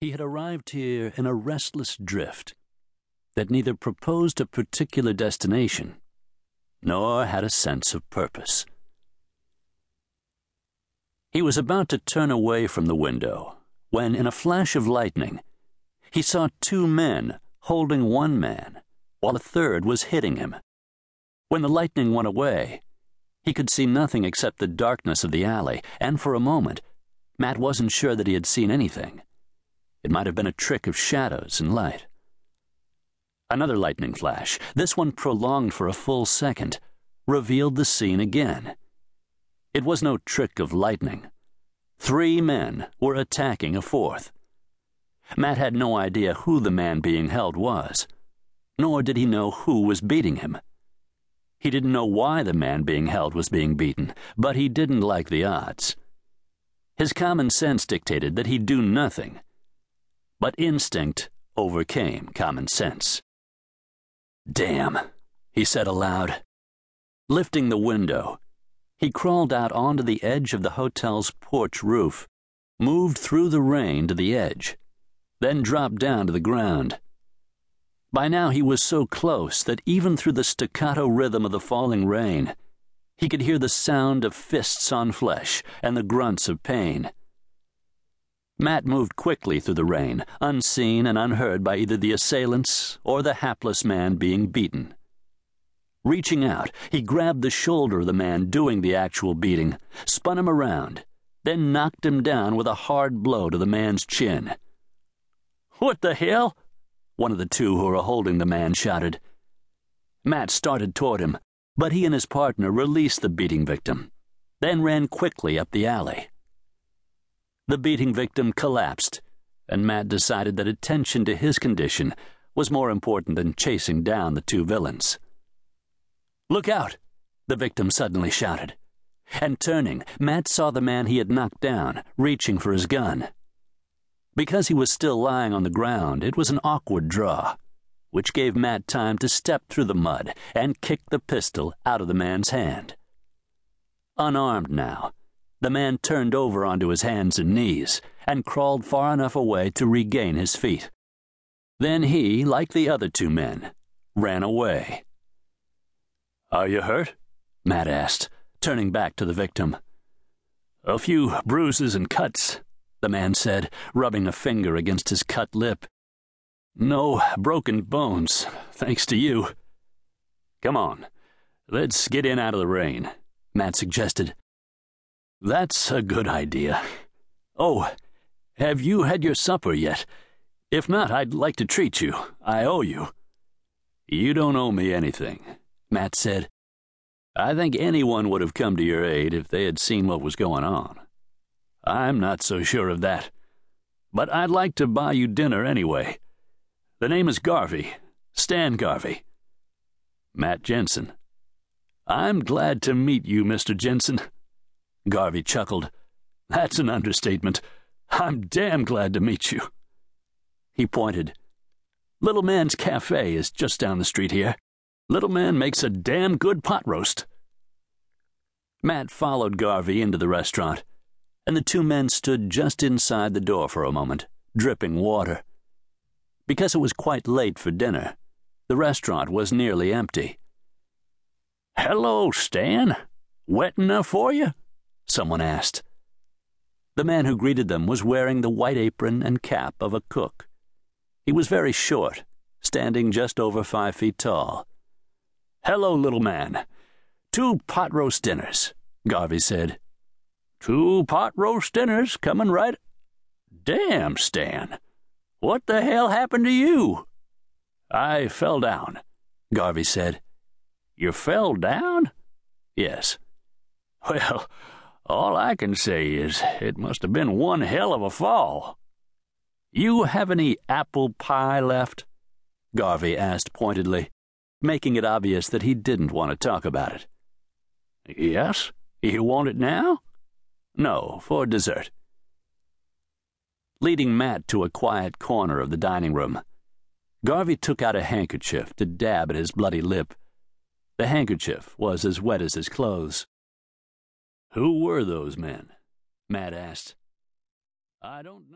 He had arrived here in a restless drift that neither proposed a particular destination nor had a sense of purpose. He was about to turn away from the window when, in a flash of lightning, he saw two men holding one man while a third was hitting him. When the lightning went away, he could see nothing except the darkness of the alley, and for a moment, Matt wasn't sure that he had seen anything. It might have been a trick of shadows and light. Another lightning flash, this one prolonged for a full second, revealed the scene again. It was no trick of lightning. Three men were attacking a fourth. Matt had no idea who the man being held was, nor did he know who was beating him. He didn't know why the man being held was being beaten, but he didn't like the odds. His common sense dictated that he'd do nothing but instinct overcame common sense. Damn, he said aloud. Lifting the window, he crawled out onto the edge of the hotel's porch roof, moved through the rain to the edge, then dropped down to the ground. By now he was so close that even through the staccato rhythm of the falling rain, he could hear the sound of fists on flesh and the grunts of pain. Matt moved quickly through the rain, unseen and unheard by either the assailants or the hapless man being beaten. Reaching out, he grabbed the shoulder of the man doing the actual beating, spun him around, then knocked him down with a hard blow to the man's chin. What the hell? One of the two who were holding the man shouted. Matt started toward him, but he and his partner released the beating victim, then ran quickly up the alley. The beating victim collapsed, and Matt decided that attention to his condition was more important than chasing down the two villains. Look out! the victim suddenly shouted. And turning, Matt saw the man he had knocked down, reaching for his gun. Because he was still lying on the ground, it was an awkward draw, which gave Matt time to step through the mud and kick the pistol out of the man's hand. Unarmed now, the man turned over onto his hands and knees and crawled far enough away to regain his feet. Then he, like the other two men, ran away. Are you hurt? Matt asked, turning back to the victim. A few bruises and cuts, the man said, rubbing a finger against his cut lip. No broken bones, thanks to you. Come on, let's get in out of the rain, Matt suggested. That's a good idea. Oh, have you had your supper yet? If not, I'd like to treat you. I owe you. You don't owe me anything, Matt said. I think anyone would have come to your aid if they had seen what was going on. I'm not so sure of that. But I'd like to buy you dinner anyway. The name is Garvey, Stan Garvey. Matt Jensen. I'm glad to meet you, Mr. Jensen. Garvey chuckled. That's an understatement. I'm damn glad to meet you. He pointed. Little Man's Cafe is just down the street here. Little Man makes a damn good pot roast. Matt followed Garvey into the restaurant, and the two men stood just inside the door for a moment, dripping water. Because it was quite late for dinner, the restaurant was nearly empty. Hello, Stan. Wet enough for you? Someone asked. The man who greeted them was wearing the white apron and cap of a cook. He was very short, standing just over five feet tall. Hello, little man. Two pot roast dinners, Garvey said. Two pot roast dinners coming right. Damn, Stan. What the hell happened to you? I fell down, Garvey said. You fell down? Yes. Well, all I can say is it must have been one hell of a fall. You have any apple pie left? Garvey asked pointedly, making it obvious that he didn't want to talk about it. Yes? You want it now? No, for dessert. Leading Matt to a quiet corner of the dining room, Garvey took out a handkerchief to dab at his bloody lip. The handkerchief was as wet as his clothes. Who were those men? Matt asked. I don't know.